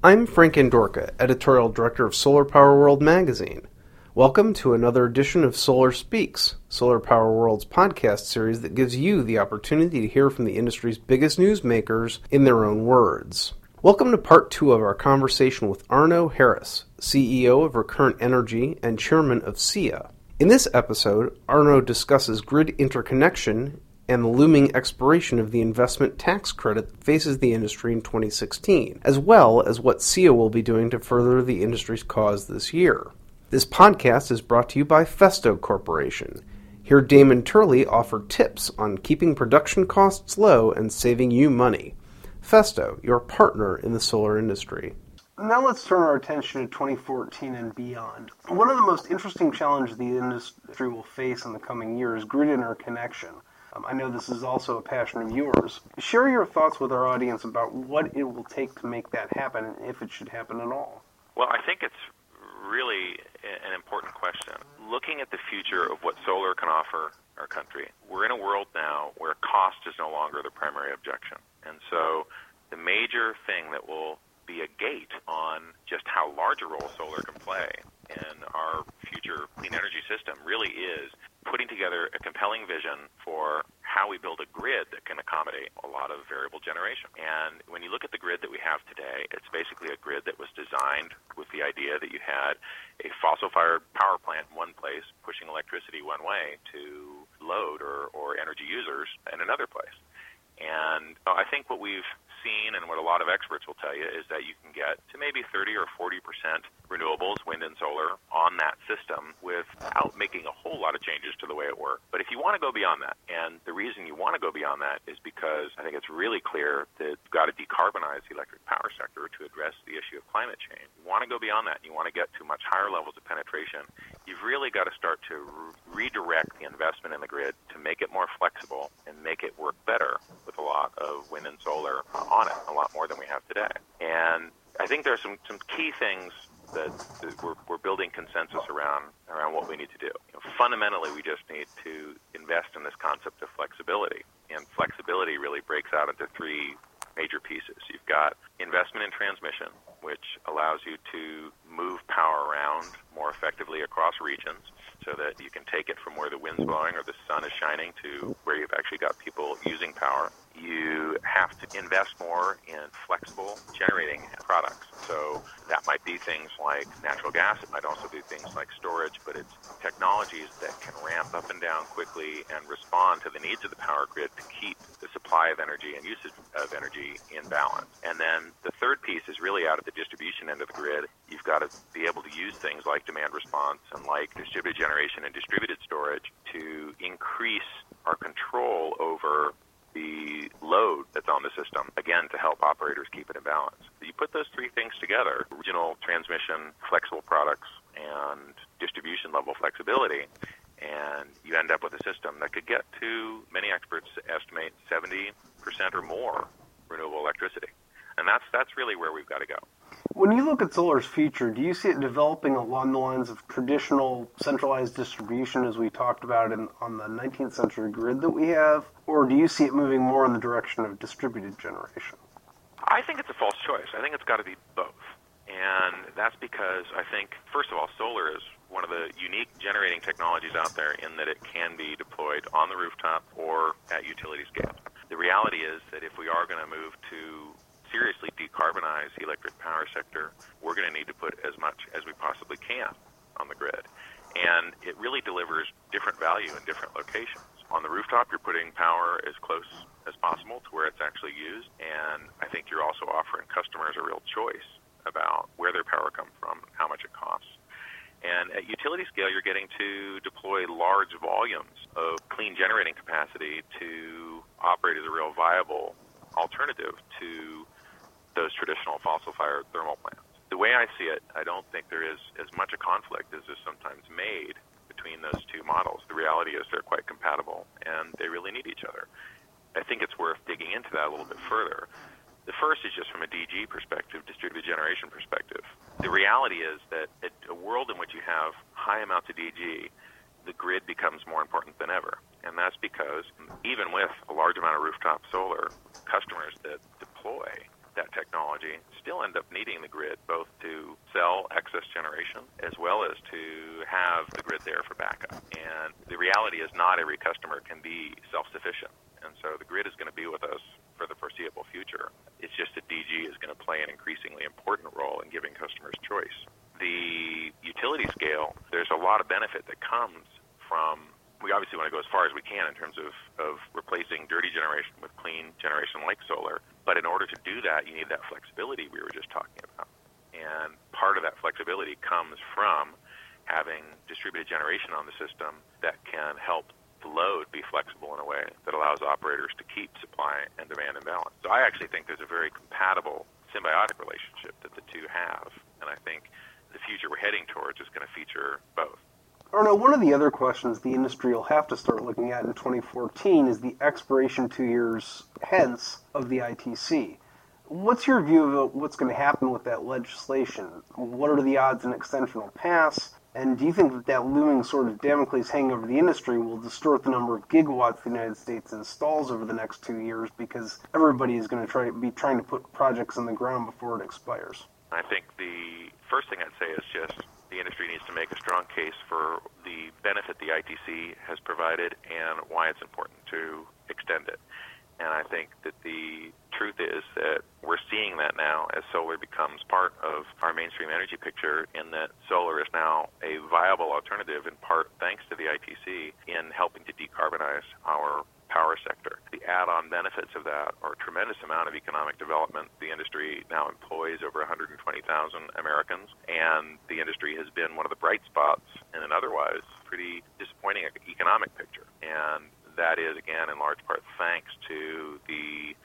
I'm Frank Andorka, editorial director of Solar Power World magazine. Welcome to another edition of Solar Speaks, Solar Power World's podcast series that gives you the opportunity to hear from the industry's biggest newsmakers in their own words. Welcome to part two of our conversation with Arno Harris, CEO of Recurrent Energy and chairman of SEIA. In this episode, Arno discusses grid interconnection and the looming expiration of the investment tax credit that faces the industry in 2016, as well as what SEIA will be doing to further the industry's cause this year. This podcast is brought to you by Festo Corporation. Here, Damon Turley offered tips on keeping production costs low and saving you money. Festo, your partner in the solar industry. Now let's turn our attention to 2014 and beyond. One of the most interesting challenges the industry will face in the coming year is grid interconnection. Um, I know this is also a passion of yours. Share your thoughts with our audience about what it will take to make that happen and if it should happen at all. Well, I think it's really an important question. Looking at the future of what solar can offer our country, we're in a world now where cost is no longer the primary objection. And so the major thing that will be a gate on just how large a role solar can play in our future clean energy system really is putting together a compelling vision for how we build a grid that can accommodate a lot of variable generation. And when you look at the grid that we have today, it's basically a grid that was designed with the idea that you had a fossil fired power plant in one place pushing electricity one way to load or, or energy users in another place. And uh, I think what we've seen and what a lot of experts will tell you is that you can get to maybe 30 or 40 percent renewables, wind and solar, on that system without making a whole lot of changes to the way it works. But if you want to go beyond that, and the reason you want to go beyond that is because I think it's really clear that you've got to decarbonize the electric power sector to address the issue of climate change. You want to go beyond that, and you want to get to much higher levels of penetration. You've really got to start to re- redirect the investment in the grid to make it more flexible and make it work better with a lot of wind and solar on it, a lot more than we have today. And I think there are some, some key things that, that we're, we're building consensus around around what we need to do. You know, fundamentally, we just need to invest in this concept of flexibility, and flexibility really breaks out into three major pieces. You've got investment in transmission, which allows you to move power around more effectively across regions so that you can take it from where the wind's blowing or the sun is shining to where you've actually got people using power. You have to invest more in flexible generating products. So that might be things like natural gas. It might also be things like storage, but it's technologies that can ramp up and down quickly and respond to the needs of the power grid to keep the supply of energy and usage of energy in balance. And then the third piece is really out at the distribution end of the grid. You've got to be able to use things like demand response and like distributed generation and distributed storage to increase our control over the load that's on the system, again, to help operators keep it in balance. You put those three things together regional transmission, flexible products, and distribution level flexibility and you end up with a system that could get to, many experts estimate, 70% or more renewable electricity. And that's, that's really where we've got to go. When you look at solar's future, do you see it developing along the lines of traditional centralized distribution as we talked about in, on the 19th century grid that we have? Or do you see it moving more in the direction of distributed generation? I think it's a false choice. I think it's got to be both. And that's because I think, first of all, solar is one of the unique generating technologies out there in that it can be deployed on the rooftop or at utility scale. The reality is that if we are going to move to seriously decarbonize the electric power sector, we're going to need to put as much as we possibly can on the grid. And it really delivers different value in different locations. On the rooftop, you're putting power as close as possible to where it's actually used, and I think you're also offering customers a real choice about where their power comes from, how much it costs. And at utility scale, you're getting to deploy large volumes of clean generating capacity to operate as a real viable alternative to those traditional fossil fired thermal plants. The way I see it, I don't think there is as much a conflict as is sometimes made between those two models. The reality is they're quite compatible and they really need each other. I think it's worth digging into that a little bit further. The first is just from a DG perspective, distributed generation perspective. The reality is that a world in which you have high amounts of DG, the grid becomes more important than ever. And that's because even with a large amount of rooftop solar, customers that deploy that technology still end up needing the grid both to sell excess generation as well as to have the grid there for backup. And the reality is not every customer can be self-sufficient. And so the grid is going to be with us for the foreseeable future. It's just that DG is going to play an increasingly important role in giving customers choice. The utility scale, there's a lot of benefit that comes from we obviously want to go as far as we can in terms of, of replacing dirty generation with clean generation like solar. But in order to do that, you need that flexibility we were just talking about. And part of that flexibility comes from having distributed generation on the system that can help the load be flexible in a way that allows operators to keep supply and demand in balance. So I actually think there's a very compatible symbiotic relationship that the two have. And I think the future we're heading towards is going to feature both. Arno, one of the other questions the industry will have to start looking at in 2014 is the expiration two years hence of the ITC. What's your view of what's going to happen with that legislation? What are the odds an extension will pass? And do you think that that looming sort of Damocles hanging over the industry will distort the number of gigawatts the United States installs over the next two years because everybody is going to try be trying to put projects in the ground before it expires? I think the first thing I'd say is just the industry needs to make a strong case for the benefit the ITC has provided and why it's important to extend it. And I think that the truth is that we're seeing that now as solar becomes part of our mainstream energy picture, in that solar is now a viable alternative, in part thanks to the ITC, in helping to decarbonize our power sector. The add-on benefits of that are a tremendous amount of economic development. The industry now employs over 120,000 Americans, and the industry has been one of the bright spots in an otherwise pretty disappointing economic picture. And that is, again, in large part thanks to the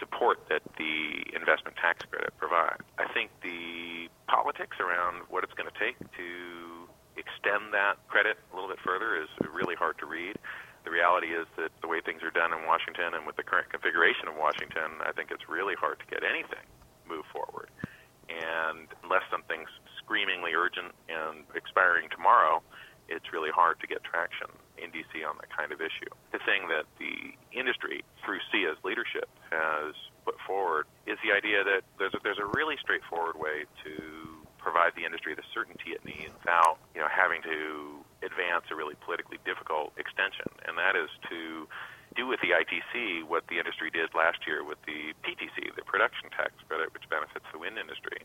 support that the investment tax credit provides. I think the politics around what it's going to take to extend that credit a little bit further is really hard to read. Reality is that the way things are done in Washington and with the current configuration of Washington, I think it's really hard to get anything move forward. And unless something's screamingly urgent and expiring tomorrow, it's really hard to get traction in D.C. on that kind of issue. The thing that the industry, through SEIA's leadership, has put forward is the idea that there's a, there's a really straightforward way to provide the industry the certainty it needs without you know having to advance a really politically difficult extension, and that is to do with the ITC what the industry did last year with the PTC, the production tax credit, which benefits the wind industry,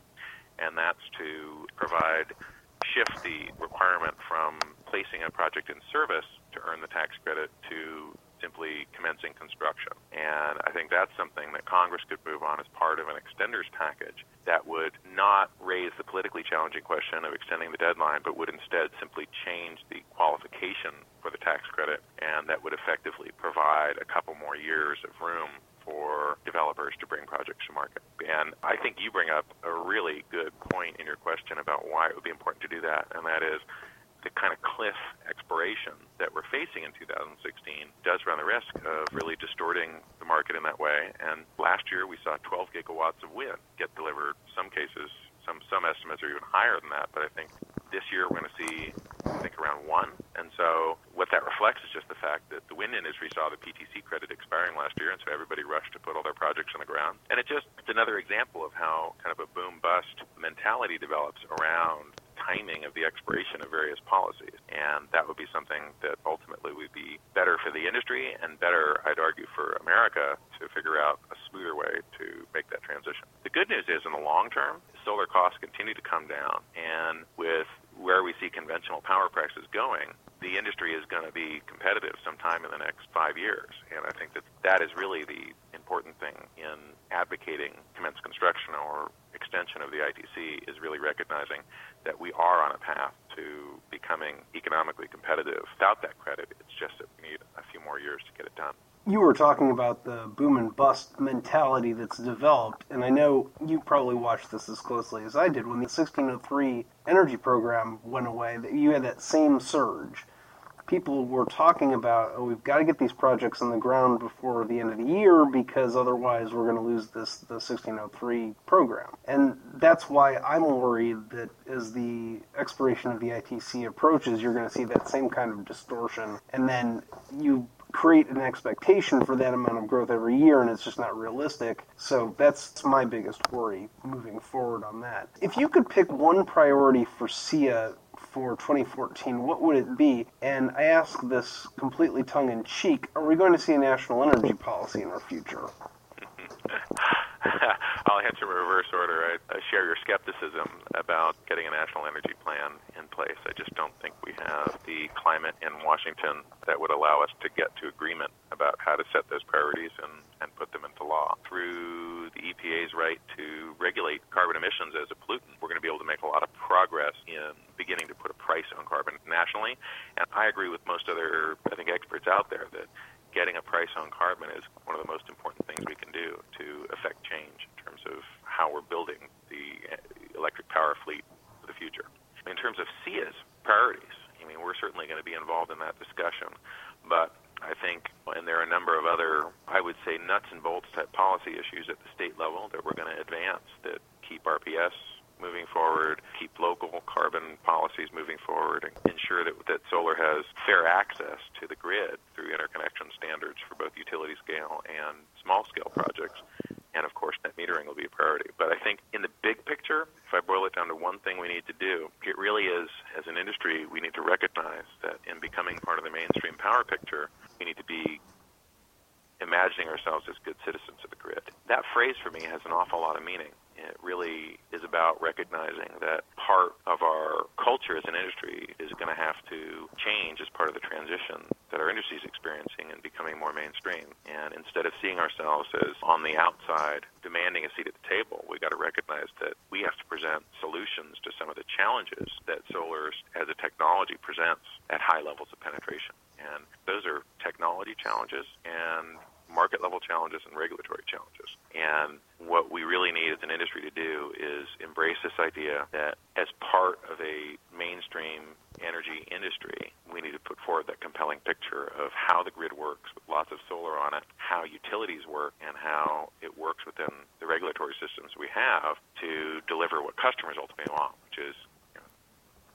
and that's to provide shift the requirement from placing a project in service to earn the tax credit to simply commencing construction. And I think that's something that Congress could move on as part of an extenders package that would not raise the politically challenging question of extending the deadline, but would instead simply change the qualification for the tax credit, and that would effectively provide a couple more years of room for developers to bring projects to market. And I think you bring up a really good point in your question about why it would be important to do that, and that is the kind of cliff expiration that we're facing in 2016 does run the risk of really distorting the market in that way. And last year we saw 12 gigawatts of wind get delivered. Some cases, some some estimates are even higher than that. But I think this year we're going to see, I think, around one. And so what that reflects is just the fact that the wind industry saw the PTC credit expiring last year, and so everybody rushed to put all their projects on the ground. And it just it's another example of how kind of a boom bust mentality develops around timing of the expiration of various policies. And that would be something that ultimately would be better for the industry and better, I'd argue, for America to figure out a smoother way to make that transition. The good news is, in the long term, solar costs continue to come down. And with where we see conventional power prices going, the industry is going to be competitive sometime in the next five years. And I think that that is really the important thing in advocating commence construction or extension of the ITC is really recognizing that we are on a path to becoming economically competitive. Without that credit, it's just that we need a few more years to get it done. You were talking about the boom and bust mentality that's developed, and I know you probably watched this as closely as I did when the 1603 energy program went away. You had that same surge, people were talking about, oh, we've got to get these projects on the ground before the end of the year because otherwise we're going to lose this the 1603 program. And that's why I'm worried that as the expiration of the ITC approaches, you're going to see that same kind of distortion. And then you create an expectation for that amount of growth every year, and it's just not realistic. So that's my biggest worry moving forward on that. If you could pick one priority for SEIA for 2014, what would it be? And I ask this completely tongue in cheek are we going to see a national energy policy in our future? I'll answer in reverse order. I, I share your skepticism about getting a national energy plan in place. I just don't think we have the climate in Washington that would allow us to get to agreement about how to set those priorities and, and put them into law. Through the EPA's right to regulate carbon emissions as a pollutant, we're going to be able to make a lot of progress in beginning to put a price on carbon nationally. And I agree with most other, I think, experts out there that getting a price on carbon is one of the most important things we can do to affect change in terms of how we're building the eh, electric power fleet for the future. In terms of SEIA's priorities, I mean, we're certainly going to be involved in that discussion, but I think, and there are a number of other, I would say, nuts and bolts type policy issues at the state level that we're going to advance that keep RPS moving forward, keep local carbon policies moving forward, and ensure that, that solar has fair access to the grid through interconnection standards for both utility scale and small scale projects. And of course, net metering will be a priority. But I think in the big picture, if I boil it down to one thing we need to do, it really is, as an industry, we need to recognize that in becoming part of the mainstream power picture, we need to be imagining ourselves as good citizens of the grid. That phrase for me has an awful lot of meaning. It really is about recognizing that part of our culture as an industry is going to have to change as part of the transition that our industry is experiencing and becoming more mainstream. And instead of seeing ourselves as on the outside demanding a seat at the table, we've got to recognize that we have to present solutions to some of the challenges that solar as a technology presents at high levels of penetration. And those are technology challenges and market level challenges and regulatory challenges. And what we really need as an industry to do is embrace this idea that as part of a mainstream energy industry, we need to put forward that compelling picture of how the grid works with lots of solar on it, how utilities work, and how it works within the regulatory systems we have to deliver what customers ultimately want, which is you know,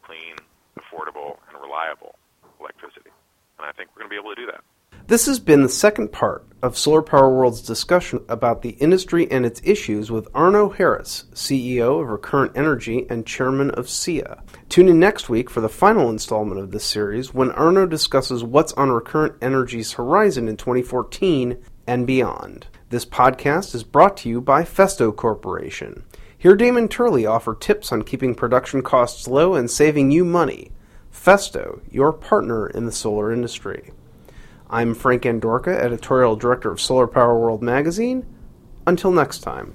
clean, affordable, and reliable electricity. And I think we're going to be able to do that. This has been the second part of Solar Power World's discussion about the industry and its issues with Arno Harris, CEO of Recurrent Energy and chairman of SEIA. Tune in next week for the final installment of this series when Arno discusses what's on Recurrent Energy's horizon in 2014 and beyond. This podcast is brought to you by Festo Corporation. Hear, Damon Turley offer tips on keeping production costs low and saving you money. Festo, your partner in the solar industry. I'm Frank Andorka, editorial director of Solar Power World magazine. Until next time.